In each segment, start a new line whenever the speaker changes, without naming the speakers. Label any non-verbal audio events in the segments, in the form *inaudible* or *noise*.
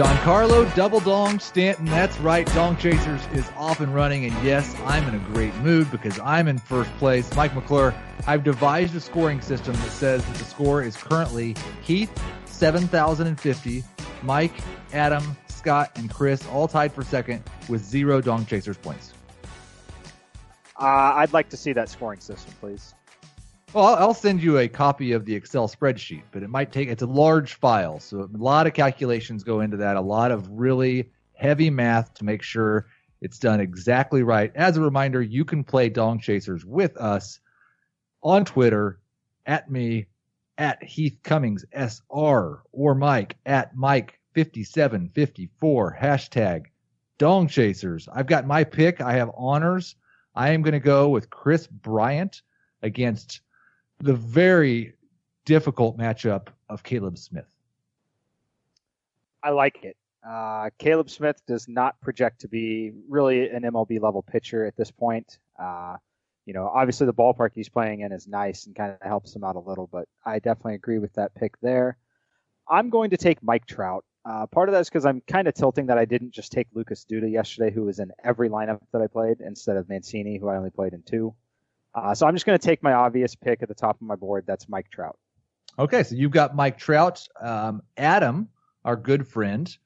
Giancarlo Double Dong Stanton. That's right. Dong Chasers is off and running. And yes, I'm in a great mood because I'm in first place. Mike McClure, I've devised a scoring system that says that the score is currently Heath, 7,050, Mike, Adam, Scott, and Chris all tied for second with zero Dong Chasers points.
Uh, I'd like to see that scoring system, please.
Well, I'll send you a copy of the Excel spreadsheet, but it might take, it's a large file. So a lot of calculations go into that, a lot of really heavy math to make sure it's done exactly right. As a reminder, you can play Dong Chasers with us on Twitter at me at Heath Cummings SR or Mike at Mike 5754 hashtag Dong Chasers. I've got my pick. I have honors. I am going to go with Kris Bryant against the very difficult matchup of Caleb Smith.
I like it. Uh, Caleb Smith does not project to be really an MLB level pitcher at this point. Uh, you know, obviously the ballpark he's playing in is nice and kind of helps him out a little, but I definitely agree with that pick there. I'm going to take Mike Trout. Uh, part of that is because I'm kind of tilting that I didn't just take Lucas Duda yesterday, who was in every lineup that I played, instead of Mancini, who I only played in two. Uh, so I'm just going to take my obvious pick at the top of my board. That's Mike Trout.
Okay, so you've got Mike Trout. Um, Adam, our good friend,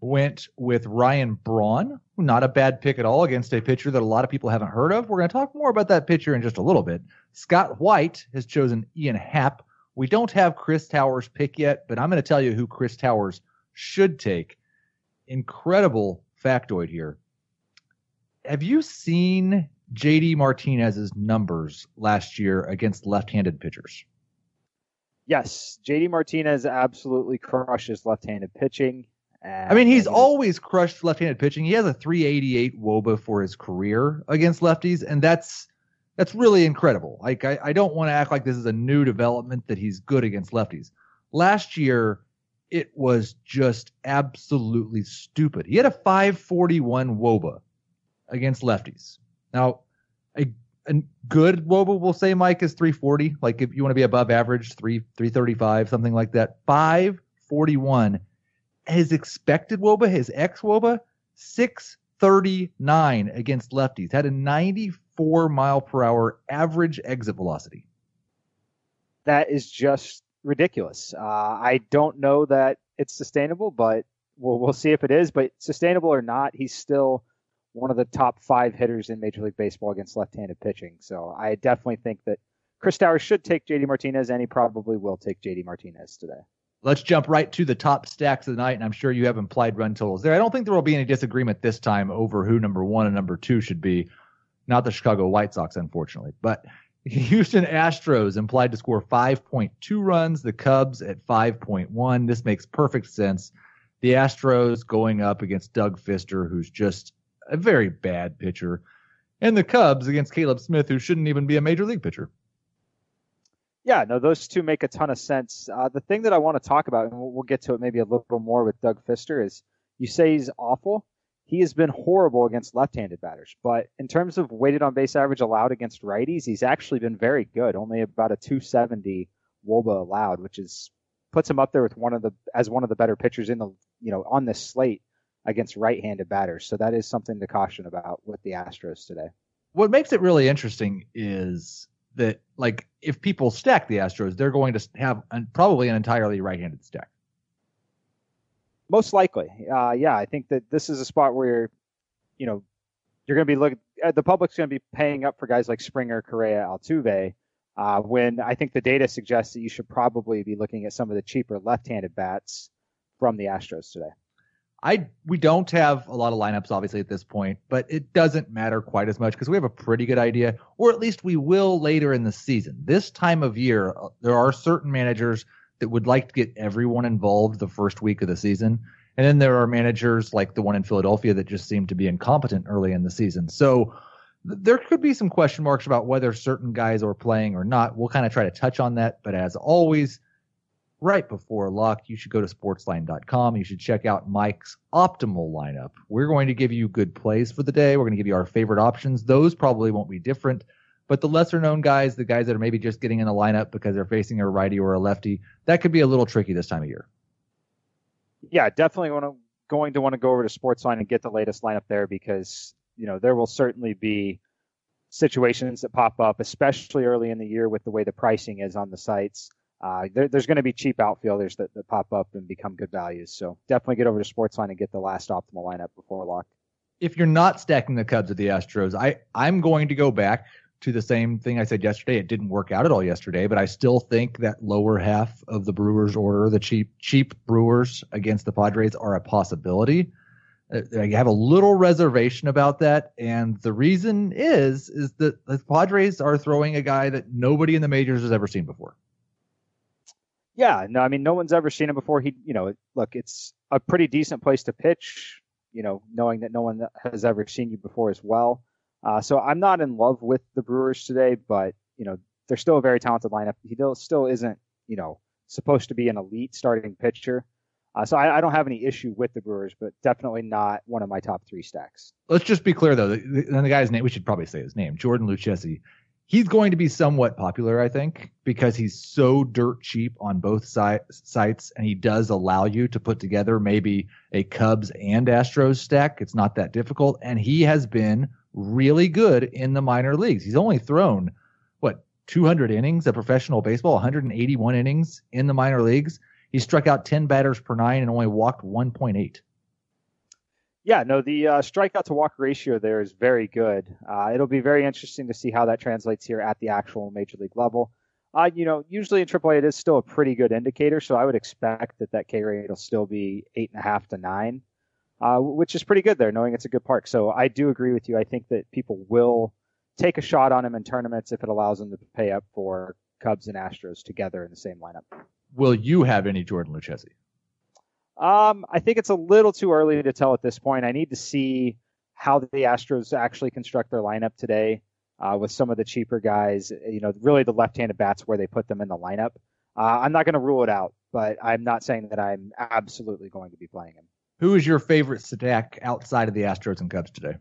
went with Ryan Braun. Not a bad pick at all against a pitcher that a lot of people haven't heard of. We're going to talk more about that pitcher in just a little bit. Scott White has chosen Ian Happ. We don't have Chris Towers' pick yet, but I'm going to tell you who Chris Towers should take. Incredible factoid here. Have you seen JD Martinez's numbers last year against left-handed pitchers.
Yes, JD Martinez absolutely crushes left-handed pitching.
I mean, he's always crushed left-handed pitching. He has a 388 WOBA for his career against lefties, and that's that's really incredible. Like, I, I don't want to act like this is a new development that he's good against lefties. Last year, it was just absolutely stupid. He had a 541 WOBA against lefties. Now, a, a good Woba will say Mike is 340. Like if you want to be above average, three 335, something like that. 541. His expected Woba, his ex Woba, 639 against lefties. Had a 94 mile per hour average exit velocity.
That is just ridiculous. Uh, I don't know that it's sustainable, but we'll, we'll see if it is. But sustainable or not, he's still one of the top five hitters in Major League Baseball against left-handed pitching. So I definitely think that Chris Towers should take JD Martinez, and he probably will take JD Martinez today.
Let's jump right to the top stacks of the night, and I'm sure you have implied run totals there. I don't think there will be any disagreement this time over who number one and number two should be. Not the Chicago White Sox, unfortunately, but *laughs* Houston Astros implied to score 5.2 runs, the Cubs at 5.1. This makes perfect sense. The Astros going up against Doug Fister, who's just a very bad pitcher, and the Cubs against Caleb Smith, who shouldn't even be a major league pitcher.
Yeah, no, those two make a ton of sense. Uh, the thing that I want to talk about, and we'll, get to it maybe a little more with Doug Fister, is you say he's awful. He has been horrible against left-handed batters, but in terms of weighted on base average allowed against righties, he's actually been very good. Only about a 270 WOBA allowed, which is puts him up there with one of the as one of the better pitchers in the you know on this slate against right-handed batters. So that is something to caution about with the Astros today.
What makes it really interesting is that like if people stack the Astros, they're going to have an, probably an entirely right-handed stack.
Most likely, uh, yeah. I think that this is a spot where, you know, you're going to be looking. Uh, the public's going to be paying up for guys like Springer, Correa, Altuve. Uh, when I think the data suggests that you should probably be looking at some of the cheaper left-handed bats from the Astros today.
I we don't have a lot of lineups obviously at this point, but it doesn't matter quite as much because we have a pretty good idea, or at least we will later in the season. This time of year, uh, there are certain managers that would like to get everyone involved the first week of the season, and then there are managers like the one in Philadelphia that just seem to be incompetent early in the season. So there could be some question marks about whether certain guys are playing or not. We'll kind of try to touch on that, but as always right before lock, you should go to sportsline.com. You should check out Mike's optimal lineup. We're going to give you good plays for the day. We're going to give you our favorite options. Those probably won't be different, but the lesser known guys, the guys that are maybe just getting in a lineup because they're facing a righty or a lefty, that could be a little tricky this time of year.
Yeah, definitely want to going to want to go over to Sportsline and get the latest lineup there because you know there will certainly be situations that pop up, especially early in the year with the way the pricing is on the sites. Uh, there, there's going to be cheap outfielders that, that pop up and become good values. So definitely get over to Sportsline and get the last optimal lineup before lock.
If you're not stacking the Cubs at the Astros, I I'm going to go back to the same thing I said yesterday. It didn't work out at all yesterday, but I still think that lower half of the Brewers order, the cheap cheap Brewers against the Padres, are a possibility. Uh, I have a little reservation about that, and the reason is is that the Padres are throwing a guy that nobody in the majors has ever seen before.
Yeah, no, I mean, no one's ever seen him before. He, you know, look, it's a pretty decent place to pitch, you know, knowing that no one has ever seen you before as well. Uh, so I'm not in love with the Brewers today, but, you know, they're still a very talented lineup. He still isn't, you know, supposed to be an elite starting pitcher. Uh, so I, I, don't have any issue with the Brewers, but definitely not one of my top three stacks.
Let's just be clear, though. The, the, the guy's name, we should probably say his name, Jordan Lucchesi he's going to be somewhat popular, I think, because he's so dirt cheap on both si- sites, and he does allow you to put together maybe a Cubs and Astros stack. It's not that difficult, and he has been really good in the minor leagues. He's only thrown what 200 innings of professional baseball, 181 innings in the minor leagues. He struck out 10 batters per nine and only walked 1.8.
Yeah, no, the uh, strikeout to walk ratio there is very good. Uh, it'll be very interesting to see how that translates here at the actual major league level. Uh, you know, usually in AAA it is still a pretty good indicator, so I would expect that that K rate will still be eight and a half to nine, uh, which is pretty good there, knowing it's a good park. So I do agree with you. I think that people will take a shot on him in tournaments if it allows them to pay up for Cubs and Astros together in the same lineup.
Will you have any Jordan Lucchesi?
Um, I think it's a little too early to tell at this point. I need to see how the Astros actually construct their lineup today uh, with some of the cheaper guys. You know, really the left-handed bats where they put them in the lineup. Uh, I'm not going to rule it out, but I'm not saying that I'm absolutely going to be playing him.
Who is your favorite stack outside of the Astros and Cubs today?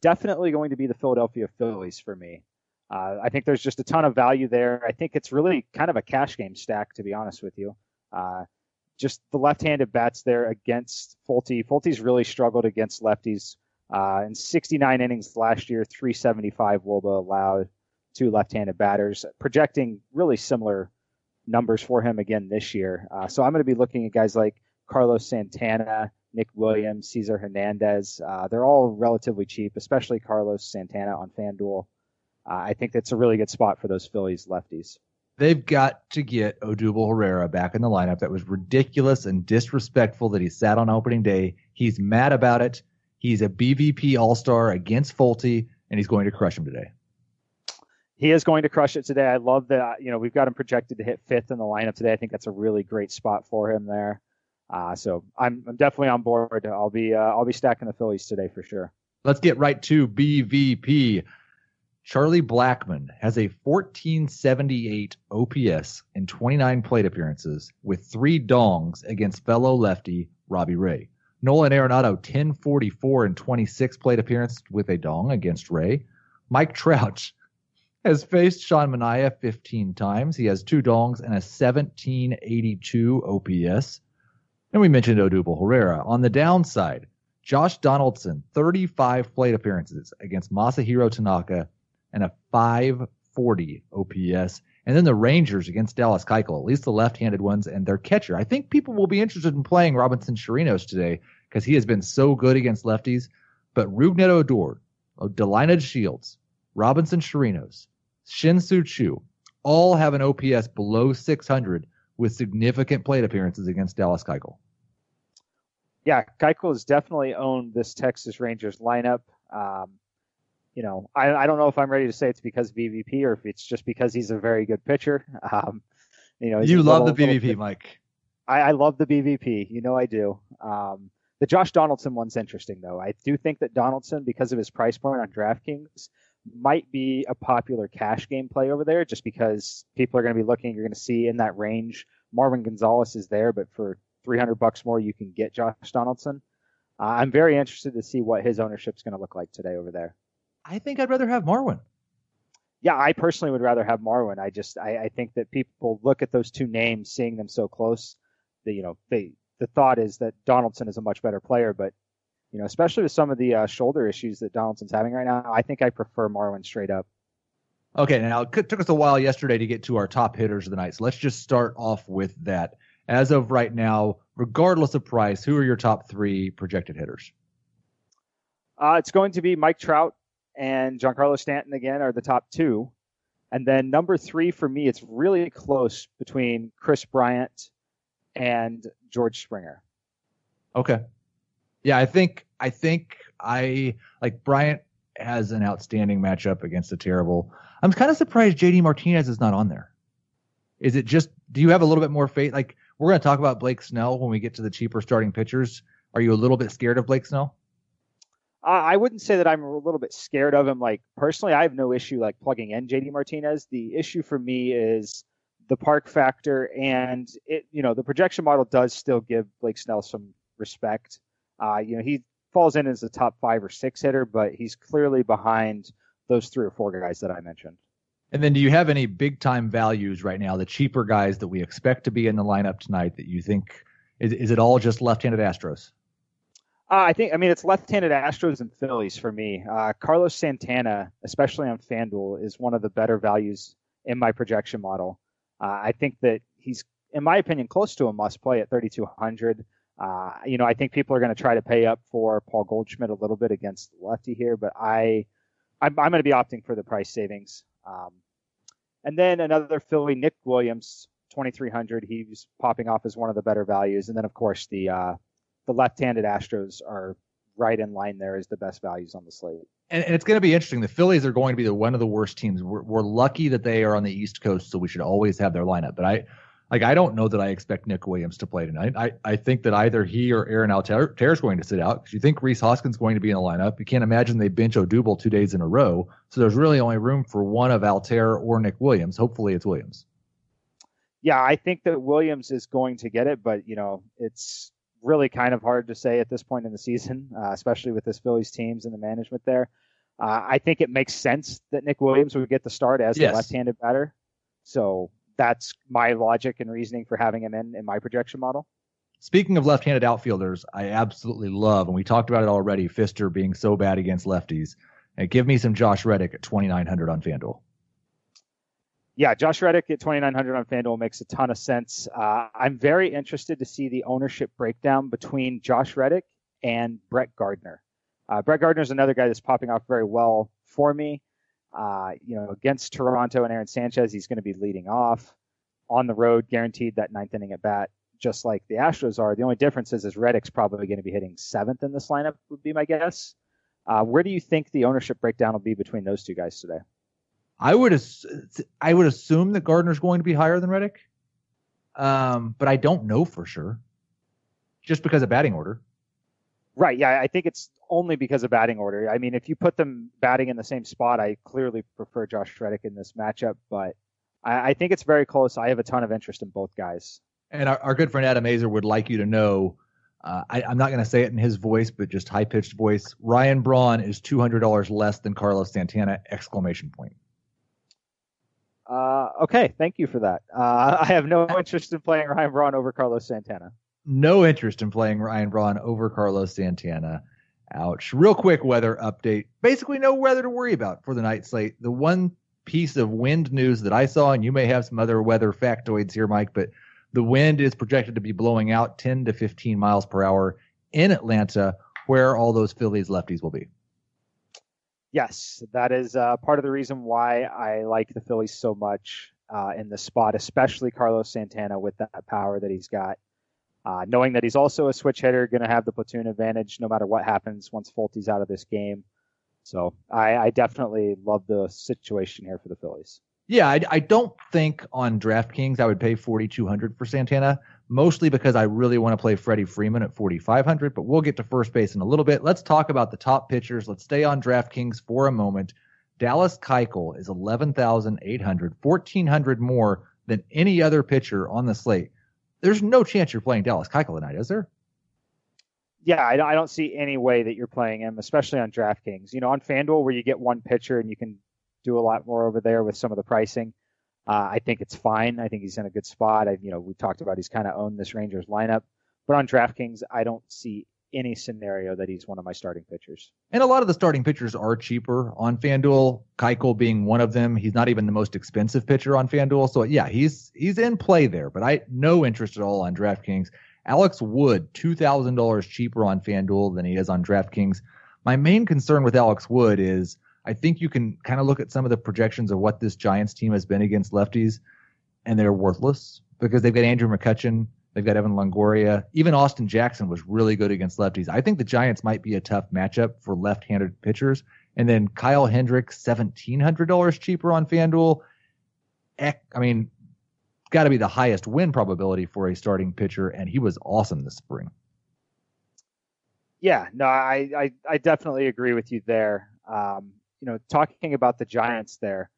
Definitely going to be the Philadelphia Phillies for me. Uh, I think there's just a ton of value there. I think it's really kind of a cash game stack, to be honest with you. Uh, just the left-handed bats there against Folty. Folty's really struggled against lefties. Uh, in 69 innings last year, 375 Woba allowed to left-handed batters, projecting really similar numbers for him again this year. Uh, so I'm going to be looking at guys like Carlos Santana, Nick Williams, Cesar Hernandez. Uh, they're all relatively cheap, especially Carlos Santana on FanDuel. Uh, I think that's a really good spot for those Phillies lefties.
They've got to get Odubel Herrera back in the lineup. That was ridiculous and disrespectful that he sat on opening day. He's mad about it. He's a BVP All Star against Folty, and he's going to crush him today.
He is going to crush it today. I love that. You know, we've got him projected to hit fifth in the lineup today. I think that's a really great spot for him there. Uh, so I'm, I'm definitely on board. I'll be uh, I'll be stacking the Phillies today for sure.
Let's get right to BVP. Charlie Blackmon has a 1478 OPS in 29 plate appearances with three dongs against fellow lefty Robbie Ray. Nolan Arenado 1044 in 26 plate appearances with a dong against Ray. Mike Trout has faced Sean Manaea 15 times. He has two dongs and a 1782 OPS. And we mentioned Odubel Herrera. On the downside, Josh Donaldson, 35 plate appearances against Masahiro Tanaka and a 540 OPS. And then the Rangers against Dallas Keuchel, at least the left-handed ones, and their catcher. I think people will be interested in playing Robinson Chirinos today because he has been so good against lefties. But Rougned Odor, Delino DeShields, Robinson Chirinos, Shin-Soo Choo, all have an OPS below 600 with significant plate appearances against Dallas Keuchel.
Yeah, Keuchel has definitely owned this Texas Rangers lineup. Um, you know, I, I don't know if I'm ready to say it's because of BVP or if it's just because he's a very good pitcher. *laughs* Um, you know,
you love little, the BVP, little, Mike.
I, I, love the BVP. You know, I do. Um, the Josh Donaldson one's interesting though. I do think that Donaldson, because of his price point on DraftKings, might be a popular cash game play over there, just because people are going to be looking. You're going to see in that range. Marwin Gonzalez is there, but for 300 bucks more, you can get Josh Donaldson. Uh, I'm very interested to see what his ownership is going to look like today over there.
I think I'd rather have Marwin.
Yeah, I personally would rather have Marwin. I just I, I think that people look at those two names, seeing them so close, that you know they the thought is that Donaldson is a much better player, but you know, especially with some of the uh, shoulder issues that Donaldson's having right now, I think I prefer Marwin straight up.
Okay, now it took us a while yesterday to get to our top hitters of the night, so let's just start off with that. As of right now, regardless of price, who are your top three projected hitters?
Uh, it's going to be Mike Trout and Giancarlo Stanton again are the top two. And then number three for me, it's really close between Kris Bryant and George Springer.
Okay. Yeah, I think I think I like Bryant has an outstanding matchup against a terrible. I'm kind of surprised JD Martinez is not on there. Is it just do you have a little bit more faith? Like we're going to talk about Blake Snell when we get to the cheaper starting pitchers. Are you a little bit scared of Blake Snell?
I wouldn't say that I'm a little bit scared of him. Like personally, I have no issue like plugging in JD Martinez. The issue for me is the park factor, and it you know the projection model does still give Blake Snell some respect. Uh, you know he falls in as a top five or six hitter, but he's clearly behind those three or four guys that I mentioned.
And then, do you have any big time values right now? The cheaper guys that we expect to be in the lineup tonight that you think is, is it all just left-handed Astros?
Uh, I think, I mean, it's left-handed Astros and Phillies for me. Uh, Carlos Santana, especially on FanDuel, is one of the better values in my projection model. Uh, I think that he's, in my opinion, close to a must-play at 3,200. Uh, you know, I think people are going to try to pay up for Paul Goldschmidt a little bit against lefty here, but I, I'm, I'm going to be opting for the price savings. Um, and then another Philly, Nick Williams, 2,300. He's popping off as one of the better values. And then, of course, the uh, the left-handed Astros are right in line there as the best values on the slate.
And, and it's going to be interesting. The Phillies are going to be the, one of the worst teams. We're, we're lucky that they are on the East Coast, so we should always have their lineup. But I, like, I don't know that I expect Nick Williams to play tonight. I, I think that either he or Aaron Altherr is going to sit out because you think Rhys Hoskins is going to be in the lineup. You can't imagine they bench Odubel two days in a row. So there's really only room for one of Altherr or Nick Williams. Hopefully it's Williams.
Yeah, I think that Williams is going to get it, but you know, it's really kind of hard to say at this point in the season, *laughs* uh, especially with this Phillies teams and the management there. Uh, I think it makes sense that Nick Williams would get the start as yes. the left-handed batter. So that's my logic and reasoning for having him in in my projection model.
Speaking of left-handed outfielders, I absolutely love, and we talked about it already, Fister being so bad against lefties. And give me some Josh Reddick at 2,900 on FanDuel
yeah, Josh Reddick at 2,900 on FanDuel makes a ton of sense. Uh, I'm very interested to see the ownership breakdown between Josh Reddick and Brett Gardner. Uh, Brett Gardner is another guy that's popping off very well for me. Uh, you know, against Toronto and Aaron Sanchez, he's going to be leading off on the road, guaranteed that ninth inning at bat, just like the Astros are. The only difference is, is Reddick's probably going to be hitting seventh in this lineup, would be my guess. Uh, where do you think the ownership breakdown will be between those two guys today?
I would I would assume that Gardner's going to be higher than Reddick, um, but I don't know for sure, just because of batting order.
Right. Yeah, I think it's only because of batting order. I mean, if you put them batting in the same spot, I clearly prefer Josh Reddick in this matchup, but I, I think it's very close. I have a ton of interest in both guys.
And our, our good friend Adam Aizer would like you to know. Uh, I, am not going to say it in his voice, but just high pitched voice. Ryan Braun is two hundred dollars less than Carlos Santana! Exclamation point.
Okay, thank you for that. Uh, I have no interest in playing Ryan Braun over Carlos Santana.
No interest in playing Ryan Braun over Carlos Santana. Ouch. Real quick weather update. Basically, no weather to worry about for the night slate. The one piece of wind news that I saw, and you may have some other weather factoids here, Mike, but the wind is projected to be blowing out 10 to 15 miles per hour in Atlanta, where all those Phillies lefties will be.
Yes, that is uh, part of the reason why I like the Phillies so much uh, in the spot, especially Carlos Santana with that power that he's got. Uh, knowing that he's also a switch hitter, going to have the platoon advantage no matter what happens once Folty's out of this game. So I, I definitely love the situation here for the Phillies.
Yeah, I, I don't think on DraftKings I would pay 4,200 for Santana mostly because I really want to play Freddie Freeman at 4,500, but we'll get to first base in a little bit. Let's talk about the top pitchers. Let's stay on DraftKings for a moment. Dallas Keuchel is 11,800, 1,400 more than any other pitcher on the slate. There's no chance you're playing Dallas Keuchel tonight, is there?
Yeah, I don't see any way that you're playing him, especially on DraftKings. You know, on FanDuel where you get one pitcher and you can do a lot more over there with some of the pricing. Uh, I think it's fine. I think he's in a good spot. I, you know, we talked about he's kind of owned this Rangers lineup, But on DraftKings, I don't see any scenario that he's one of my starting pitchers.
And a lot of the starting pitchers are cheaper on FanDuel. Keuchel being one of them. He's not even the most expensive pitcher on FanDuel. So yeah, he's he's in play there. But I no interest at all on DraftKings. Alex Wood, two thousand dollars cheaper on FanDuel than he is on DraftKings. My main concern with Alex Wood is I think you can kind of look at some of the projections of what this Giants team has been against lefties, and they're worthless because they've got Andrew McCutchen, they've got Evan Longoria, even Austin Jackson was really good against lefties. I think the Giants might be a tough matchup for left-handed pitchers. And then Kyle Hendricks, seventeen hundred dollars cheaper on FanDuel. I mean, got to be the highest win probability for a starting pitcher, and he was awesome this spring.
Yeah, no, I, I, I definitely agree with you there. Um, you know, talking about the Giants there,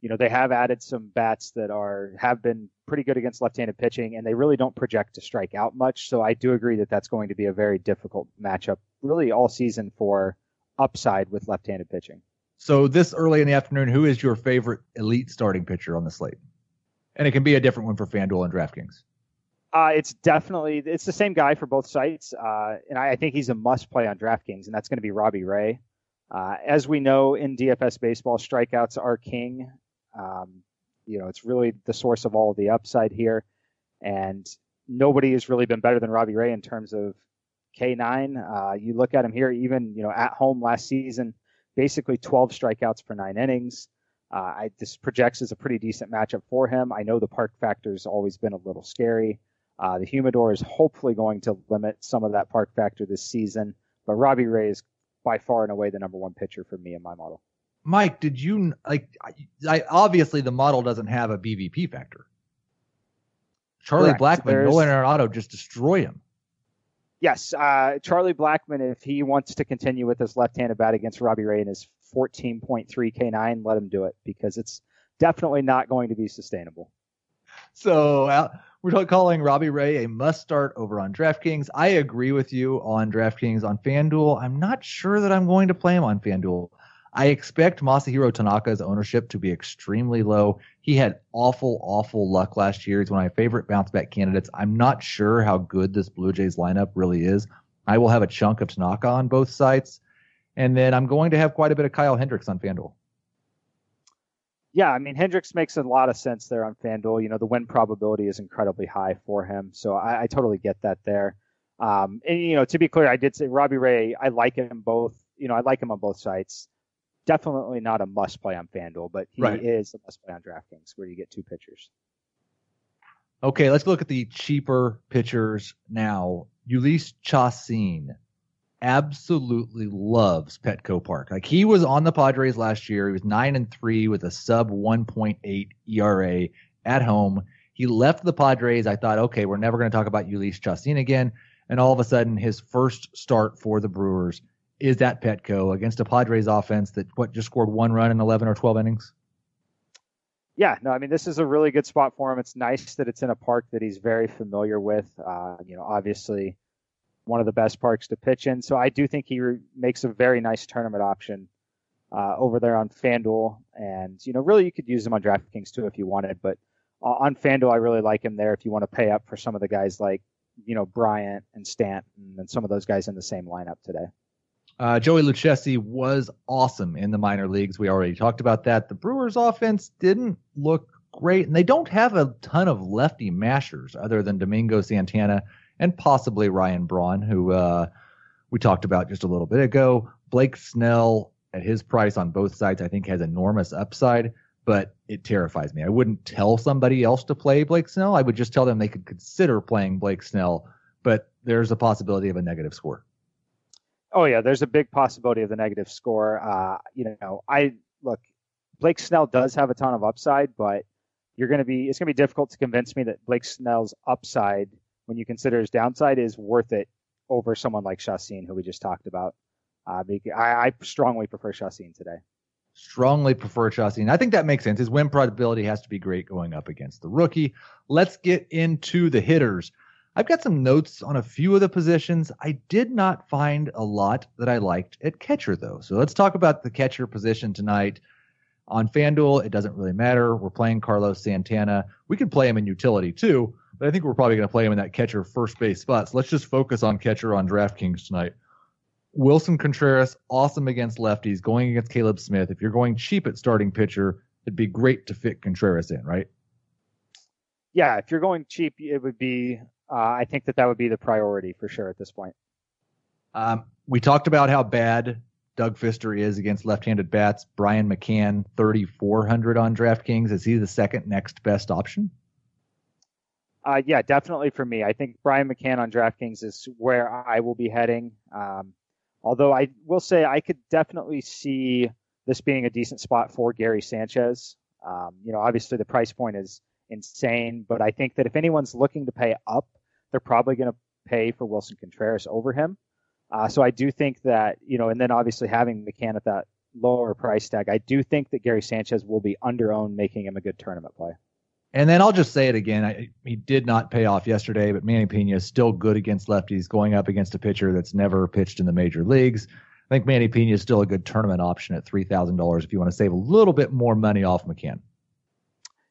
you know, they have added some bats that are have been pretty good against left-handed pitching, and they really don't project to strike out much. So I do agree that that's going to be a very difficult matchup, really all season for upside with left-handed pitching.
So this early in the afternoon, who is your favorite elite starting pitcher on the slate? And it can be a different one for FanDuel and DraftKings.
Uh, it's definitely it's the same guy for both sites, uh, and I, I, think he's a must play on DraftKings, and that's going to be Robbie Ray. Uh, as we know in DFS baseball, strikeouts are king. Um, you know, it's really the source of all of the upside here, and nobody has really been better than Robbie Ray in terms of K9. Uh, you look at him here, even you know at home last season, basically 12 strikeouts per nine innings. Uh, I, this projects as a pretty decent matchup for him. I know the park factor has always been a little scary. Uh, the humidor is hopefully going to limit some of that park factor this season, but Robbie Ray is by far and away the number one pitcher for me in my model.
Mike, did you like? I, obviously the model doesn't have a BVP factor. Charlie Correct. Blackmon, There's, Nolan Arenado just destroy him.
Yes, uh, Charlie Blackmon, if he wants to continue with his left-handed bat against Robbie Ray in his 14.3 K9, let him do it because it's definitely not going to be sustainable.
So uh, we're calling Robbie Ray a must start over on DraftKings. I agree with you on DraftKings. On FanDuel, I'm not sure that I'm going to play him on FanDuel. I expect Masahiro Tanaka's ownership to be extremely low. He had awful, awful luck last year. He's one of my favorite bounce back candidates. I'm not sure how good this Blue Jays lineup really is. I will have a chunk of Tanaka on both sites. And then I'm going to have quite a bit of Kyle Hendricks on FanDuel
yeah, I mean Hendricks makes a lot of sense there on FanDuel. You know, the win probability is incredibly high for him, so I, I totally get that there. Um, and you know, to be clear, I did say Robbie Ray. I like him both. You know, I like him on both sites. Definitely not a must play on FanDuel, but he right. is a must play on DraftKings, where you get two pitchers.
Okay, let's look at the cheaper pitchers now. Jhoulys Chacin absolutely loves Petco Park. Like he was on the Padres last year. He was nine and three with a sub 1.8 ERA at home. He left the Padres. I thought, okay, we're never going to talk about Jhoulys Chacin again. And all of a sudden, his first start for the Brewers is at Petco against a Padres offense that what just scored one run in 11 or 12 innings.
Yeah, no, I mean this is a really good spot for him. It's nice that it's in a park that he's very familiar with. Uh, you know, obviously one of the best parks to pitch in. So I do think he re- makes a very nice tournament option uh, over there on FanDuel. And, you know, really you could use him on DraftKings too if you wanted. But on FanDuel, I really like him there if you want to pay up for some of the guys like, you know, Bryant and Stanton and some of those guys in the same lineup today.
Uh, Joey Lucchesi was awesome in the minor leagues. We already talked about that. The Brewers offense didn't look great, and they don't have a ton of lefty mashers other than Domingo Santana and possibly Ryan Braun, who uh, we talked about just a little bit ago. Blake Snell at his price on both sides, I think, has enormous upside, but it terrifies me. I wouldn't tell somebody else to play Blake Snell. I would just tell them they could consider playing Blake Snell, but there's a possibility of a negative score.
Oh yeah, there's a big possibility of the negative score. Uh, you know, I look, Blake Snell does have a ton of upside, but you're going to be it's going to be difficult to convince me that Blake Snell's upside when you consider his downside, is worth it over someone like Chacin, who we just talked about. Uh, I, I strongly prefer Chacin today.
Strongly prefer Chacin. I think that makes sense. His win probability has to be great going up against the rookie. Let's get into the hitters. I've got some notes on a few of the positions. I did not find a lot that I liked at catcher, though. So let's talk about the catcher position tonight. On FanDuel, it doesn't really matter. We're playing Carlos Santana. We can play him in utility too, but I think we're probably going to play him in that catcher first base spot. So let's just focus on catcher on DraftKings tonight. Willson Contreras, awesome against lefties, going against Caleb Smith. If you're going cheap at starting pitcher, it'd be great to fit Contreras in, right?
Yeah, if you're going cheap, it would be. Uh, I think that that would be the priority for sure at this point.
Um, we talked about how bad Doug Fister is against left-handed bats. Brian McCann, 3,400 on DraftKings. Is he the second next best option?
Uh, yeah, definitely for me. I think Brian McCann on DraftKings is where I will be heading. Um, although I will say I could definitely see this being a decent spot for Gary Sanchez. Um, you know, obviously the price point is insane, but I think that if anyone's looking to pay up, they're probably going to pay for Willson Contreras over him. Uh, so I do think that, you know, and then obviously having McCann at that lower price tag, I do think that Gary Sanchez will be under owned, making him a good tournament play.
And then I'll just say it again. I, he did not pay off yesterday, but Manny Pena is still good against lefties, going up against a pitcher that's never pitched in the major leagues. I think Manny Pena is still a good tournament option at three thousand dollars if you want to save a little bit more money off McCann.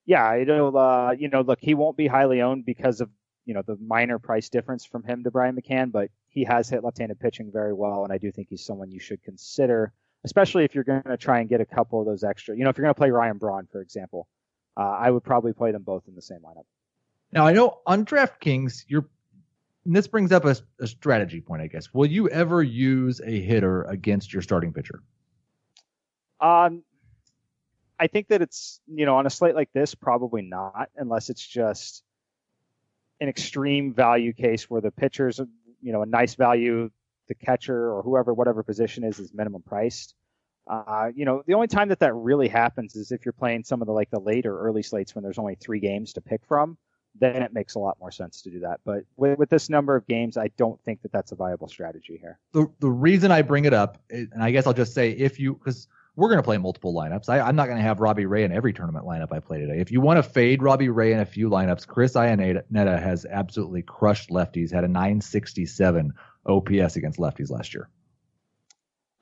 Yeah, it'll. Uh, you know, look, he won't be highly owned because of you know the minor price difference from him to Brian McCann, but he has hit left-handed pitching very well, and I do think he's someone you should consider, especially if you're going to try and get a couple of those extra. You know, if you're going to play Ryan Braun, for example, uh, I would probably play them both in the same lineup.
Now I know on DraftKings, you're. this brings up a, a strategy point, I guess. Will you ever use a hitter against your starting pitcher?
Um, I think that it's you know on a slate like this, probably not, unless it's just an extreme value case where the pitcher's you know a nice value, the catcher or whoever whatever position is is minimum priced. Uh, you know, the only time that that really happens is if you're playing some of the like the late or early slates when there's only three games to pick from. Then it makes a lot more sense to do that. But with, with this number of games, I don't think that that's a viable strategy here.
The the reason I bring it up, and I guess I'll just say if you because we're going to play multiple lineups. I, am not going to have Robbie Ray in every tournament lineup I play today. If you want to fade Robbie Ray in a few lineups, Chris Iannetta has absolutely crushed lefties. Had a 967 OPS against lefties last year.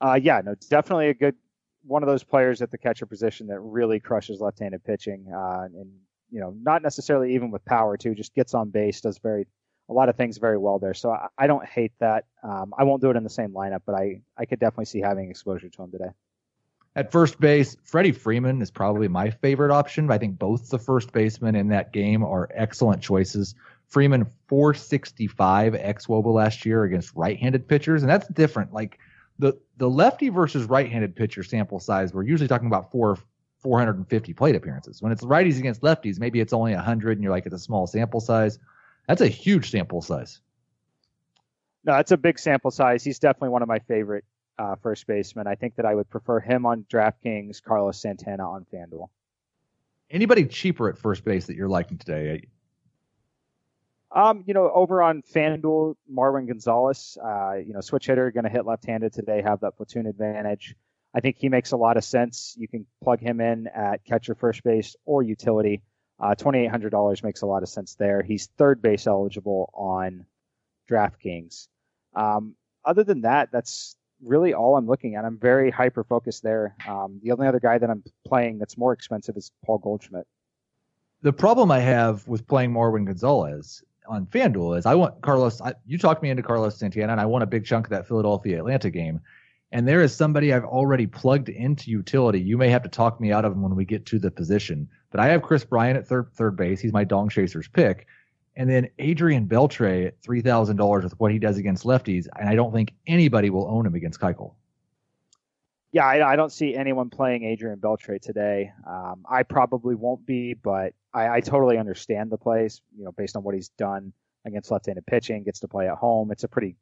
Uh, yeah, no, definitely a good one of those players at the catcher position that really crushes left-handed pitching, uh, and you know, not necessarily even with power too. Just gets on base, does very a lot of things very well there. So I, I don't hate that. Um, I won't do it in the same lineup, but I I could definitely see having exposure to him today.
At first base, Freddie Freeman is probably my favorite option. I think both the first basemen in that game are excellent choices. Freeman 465 ex Woba last year against right-handed pitchers, and that's different. Like the the lefty versus right-handed pitcher sample size, we're usually talking about four 450 plate appearances. When it's righties against lefties, maybe it's only 100, and you're like it's a small sample size. That's a huge sample size.
No, that's a big sample size. He's definitely one of my favorite uh, first baseman. I think that I would prefer him on DraftKings, Carlos Santana on FanDuel.
Anybody cheaper at first base that you're liking today?
Um, you know, over on FanDuel, Marwin Gonzalez, uh, you know, switch hitter, going to hit left-handed today, have that platoon advantage. I think he makes a lot of sense. You can plug him in at catcher, first base, or utility. Uh, $2,800 makes a lot of sense there. He's third base eligible on DraftKings. Um, other than that, that's really all I'm looking at. I'm very hyper focused there. Um, the only other guy that I'm playing that's more expensive is Paul Goldschmidt.
The problem I have with playing Marwin Gonzalez on FanDuel is I want Carlos. I, you talked me into Carlos Santana, and I want a big chunk of that Philadelphia Atlanta game. And there is somebody I've already plugged into utility. You may have to talk me out of him when we get to the position. But I have Kris Bryant at third third base. He's my Dong Chasers pick. And then Adrian Beltre at three thousand dollars with what he does against lefties, and I don't think anybody will own him against Keuchel.
Yeah, I, I don't see anyone playing Adrian Beltre today. Um, I probably won't be, but I, I totally understand the plays. You know, based on what he's done against left-handed pitching, gets to play at home. It's a pretty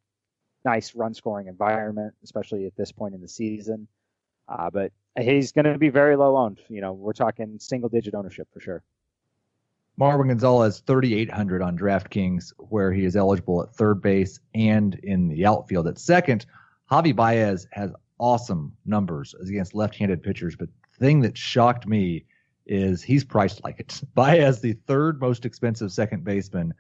nice run-scoring environment, especially at this point in the season. Uh, but he's going to be very low owned. You know, we're talking single-digit ownership for sure.
Marwin Gonzalez 3,800 on DraftKings, where he is eligible at third base and in the outfield at second. Javi Baez has awesome numbers against left-handed pitchers, but the thing that shocked me is he's priced like it. *laughs* Baez, the third most expensive second baseman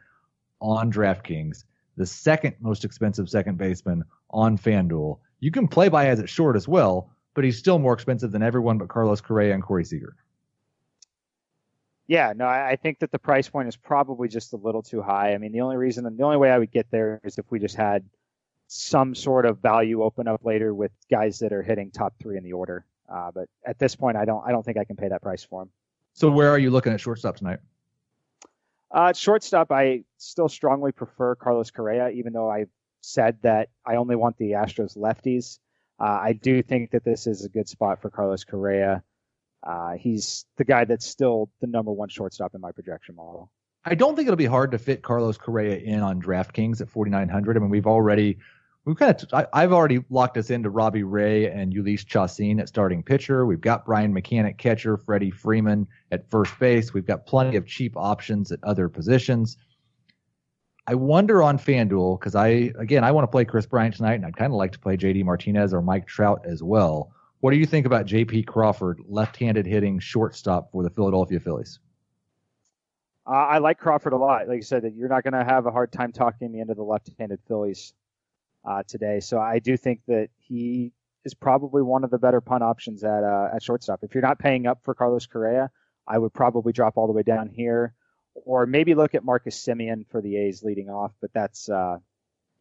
on DraftKings, the second most expensive second baseman on FanDuel. You can play Baez at short as well, but he's still more expensive than everyone but Carlos Correa and Corey Seager.
Yeah, no, I think that the price point is probably just a little too high. I mean, the only reason, the only way I would get there is if we just had some sort of value open up later with guys that are hitting top three in the order. Uh, but at this point, I don't, I don't think I can pay that price for him.
So where are you looking at shortstop tonight?
Uh, shortstop, I still strongly prefer Carlos Correa, even though I said that I only want the Astros lefties. Uh, I do think that this is a good spot for Carlos Correa. Uh, he's the guy that's still the number one shortstop in my projection model.
I don't think it'll be hard to fit Carlos Correa in on DraftKings at 4,900. I mean, we've already we've kind of I, have already locked us into Robbie Ray and Jhoulys Chacin at starting pitcher. We've got Brian at catcher, Freddie Freeman at first base. We've got plenty of cheap options at other positions. I wonder on FanDuel because I again I want to play Kris Bryant tonight, and I'd kind of like to play JD Martinez or Mike Trout as well. What do you think about J.P. Crawford, left-handed hitting shortstop for the Philadelphia Phillies?
Uh, I like Crawford a lot. Like I said, you're not going to have a hard time talking me into the left-handed Phillies uh, today. So I do think that he is probably one of the better punt options at uh, at shortstop. If you're not paying up for Carlos Correa, I would probably drop all the way down here, or maybe look at Marcus Semien for the A's leading off. But that's uh,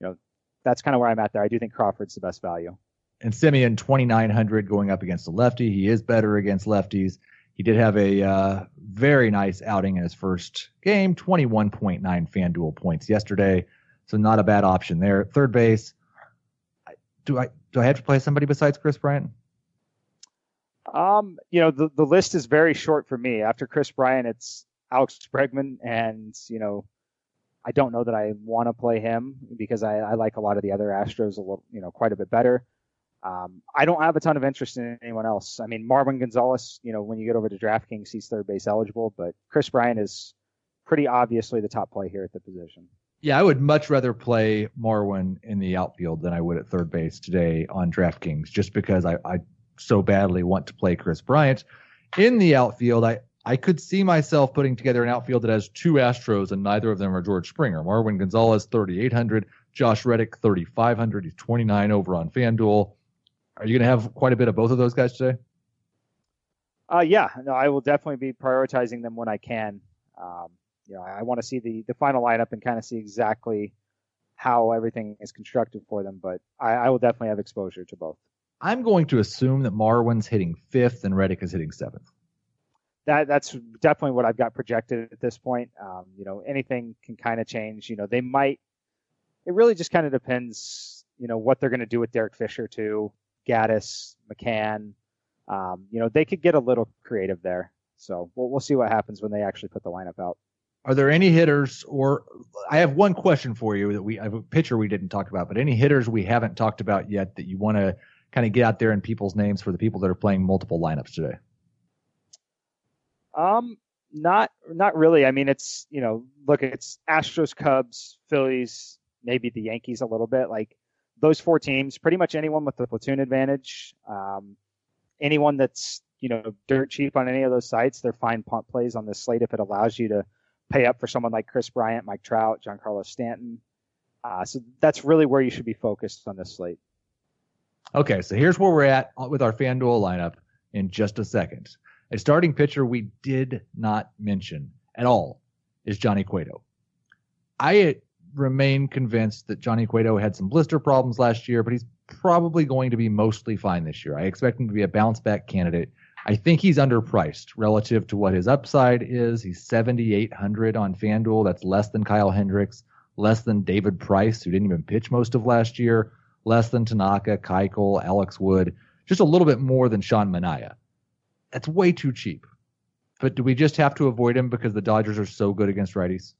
you know that's kind of where I'm at there. I do think Crawford's the best value.
And Semien 2900 going up against a lefty. He is better against lefties. He did have a uh, very nice outing in his first game, 21.9 FanDuel points yesterday. So not a bad option there. Third base. Do I do I have to play somebody besides Kris Bryant?
Um, you know, the the list is very short for me. After Kris Bryant, it's Alex Bregman, and you know, I don't know that I want to play him because I, I like a lot of the other Astros a little, you know, quite a bit better. Um, I don't have a ton of interest in anyone else. I mean, Marwin Gonzalez, you know, when you get over to DraftKings, he's third base eligible, but Kris Bryant is pretty obviously the top play here at the position.
Yeah, I would much rather play Marwin in the outfield than I would at third base today on DraftKings, just because I, I so badly want to play Kris Bryant. In the outfield, I, I could see myself putting together an outfield that has two Astros, and neither of them are George Springer. Marwin Gonzalez, 3,800. Josh Reddick, 3,500. He's 29 over on FanDuel. Are you going to have quite a bit of both of those guys today?
Uh, yeah, no, I will definitely be prioritizing them when I can. Um, you know, I, I want to see the, the final lineup and kind of see exactly how everything is constructed for them, but I, I will definitely have exposure to both.
I'm going to assume that Marwin's hitting fifth and Reddick is hitting seventh.
That that's definitely what I've got projected at this point. Um, you know, anything can kind of change. You know, they might. It really just kind of depends. You know what they're going to do with Derek Fisher too. Gattis, McCann. Um, you know, they could get a little creative there. So we'll, we'll see what happens when they actually put the lineup out.
Are there any hitters, or I have one question for you that we I have a pitcher we didn't talk about, but any hitters we haven't talked about yet that you want to kind of get out there in people's names for the people that are playing multiple lineups today?
Um, not not really. I mean, it's you know, look, it's Astros, Cubs, Phillies, maybe the Yankees a little bit. Like those four teams, pretty much anyone with the platoon advantage, um, anyone that's you know dirt cheap on any of those sites, they're fine punt plays on this slate if it allows you to pay up for someone like Kris Bryant, Mike Trout, Giancarlo Stanton. Uh, so that's really where you should be focused on this slate.
Okay, so here's where we're at with our FanDuel lineup in just a second. A starting pitcher we did not mention at all is Johnny Cueto. I remain convinced that Johnny Cueto had some blister problems last year, but he's probably going to be mostly fine this year. I expect him to be a bounce back candidate. I think he's underpriced relative to what his upside is. He's 7,800 on FanDuel. That's less than Kyle Hendricks, less than David Price, who didn't even pitch most of last year, less than Tanaka, Keuchel, Alex Wood, just a little bit more than Sean Manaea. That's way too cheap. But do we just have to avoid him because the Dodgers are so good against righties?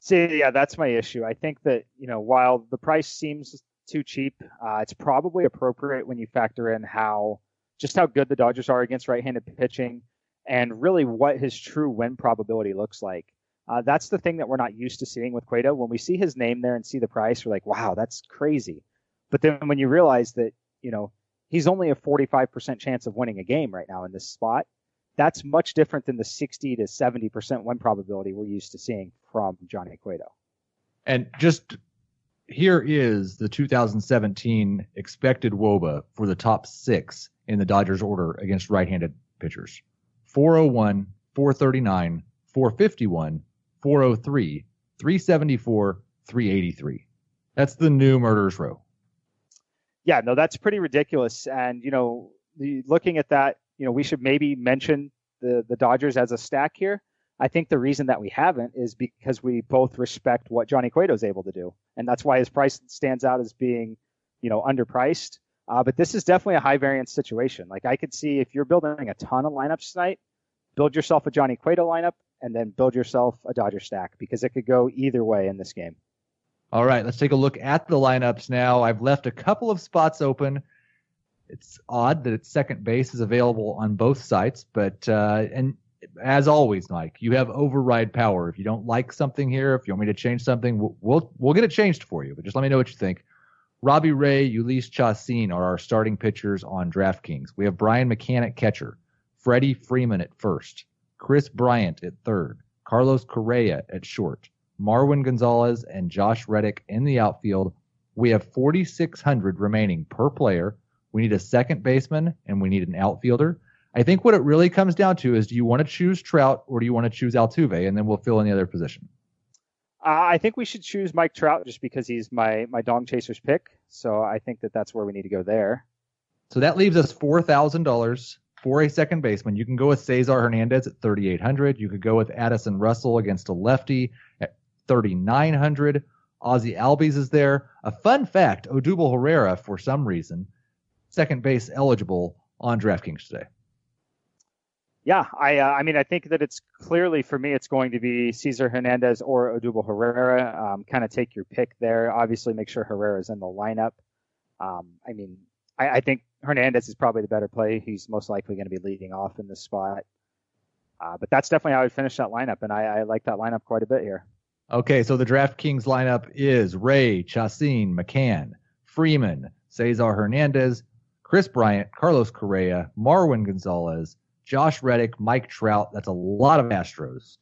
See, yeah, that's my issue. I think that you know while the price seems too cheap, uh, it's probably appropriate when you factor in how just how good the Dodgers are against right-handed pitching, and really what his true win probability looks like. Uh, that's the thing that we're not used to seeing with Cueto. When we see his name there and see the price, we're like, wow, that's crazy. But then when you realize that, you know, he's only a 45% chance of winning a game right now in this spot, that's much different than the 60 to 70% win probability we're used to seeing from Johnny Cueto.
And just here is the 2017 expected WOBA for the top six in the Dodgers order against right-handed pitchers. 401, 439, 451, 403, 374, 383. That's the new murderers row.
Yeah, no, that's pretty ridiculous. And you know, the, looking at that, you know, we should maybe mention the the Dodgers as a stack here. I think the reason that we haven't is because we both respect what Johnny Cueto is able to do, and that's why his price stands out as being, you know, underpriced. Uh, but this is definitely a high variance situation. Like I could see if you're building a ton of lineups tonight, build yourself a Johnny Cueto lineup and then build yourself a Dodger stack because it could go either way in this game.
All right, let's take a look at the lineups now. I've left a couple of spots open. It's odd that its second base is available on both sites, but uh, and as always, Mike, you have override power. If you don't like something here, if you want me to change something, we'll we'll, we'll get it changed for you. But just let me know what you think. Robbie Ray, Jhoulys Chacin are our starting pitchers on DraftKings. We have Brian McCann at catcher, Freddie Freeman at first, Kris Bryant at third, Carlos Correa at short, Marwin Gonzalez and Josh Reddick in the outfield. We have 4,600 remaining per player. We need a second baseman and we need an outfielder. I think what it really comes down to is do you want to choose Trout or do you want to choose Altuve? And then we'll fill in the other position.
Uh, I think we should choose Mike Trout just because he's my, my dog chaser's pick. So I think that that's where we need to go there.
So that leaves us $4,000 for a second baseman. You can go with Cesar Hernandez at 3,800. You could go with Addison Russell against a lefty at 3,900. Ozzie Albies is there. A fun fact Odubel Herrera, for some reason, second base eligible on DraftKings today.
Yeah, I uh, I mean I think that it's clearly for me it's going to be Cesar Hernandez or Odubel Herrera. Um, kind of take your pick there. Obviously, make sure Herrera is in the lineup. Um, I mean, I, I, think Hernandez is probably the better play. He's most likely going to be leading off in this spot. Uh, but that's definitely how I would finish that lineup, and I, I like that lineup quite a bit here.
Okay, so the DraftKings lineup is Ray, Chacin, McCann, Freeman, Cesar Hernandez, Kris Bryant, Carlos Correa, Marwin Gonzalez, Josh Reddick, Mike Trout. That's a lot of Astros,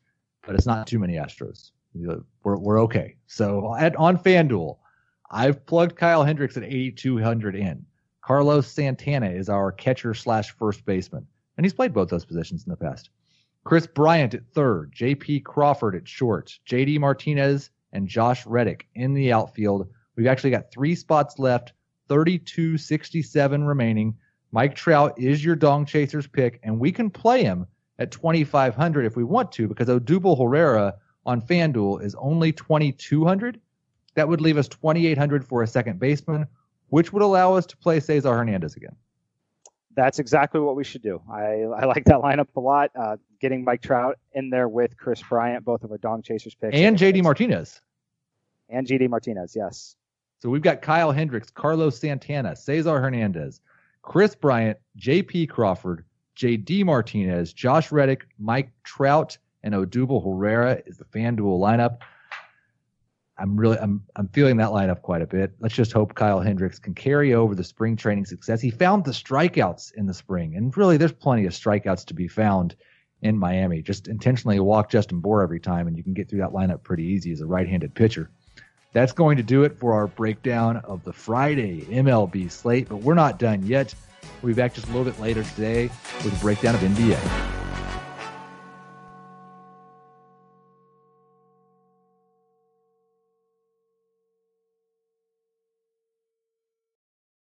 but it's not too many Astros. We're, we're okay. So at, on FanDuel, I've plugged Kyle Hendricks at 8,200 in. Carlos Santana is our catcher slash first baseman, and he's played both those positions in the past. Kris Bryant at third, J.P. Crawford at short, J.D. Martinez and Josh Reddick in the outfield. We've actually got three spots left, 32.67 remaining. Mike Trout is your dong chasers pick, and we can play him at 2,500 if we want to, because Odubel Herrera on FanDuel is only 2,200. That would leave us 2,800 for a second baseman, which would allow us to play Cesar Hernandez again.
That's exactly what we should do. I, I like that lineup a lot. Uh, getting Mike Trout in there with Kris Bryant, both of our dong chasers picks,
and JD Martinez,
and JD Martinez, yes.
So we've got Kyle Hendricks, Carlos Santana, Cesar Hernandez, Kris Bryant, J.P. Crawford, J.D. Martinez, Josh Reddick, Mike Trout, and Odubel Herrera is the FanDuel lineup. I'm really I'm I'm feeling that lineup quite a bit. Let's just hope Kyle Hendricks can carry over the spring training success. He found the strikeouts in the spring, and really there's plenty of strikeouts to be found in Miami. Just intentionally walk Justin Bour every time, and you can get through that lineup pretty easy as a right-handed pitcher. That's going to do it for our breakdown of the Friday MLB slate, but we're not done yet. We'll be back just a little bit later today with a breakdown of NBA.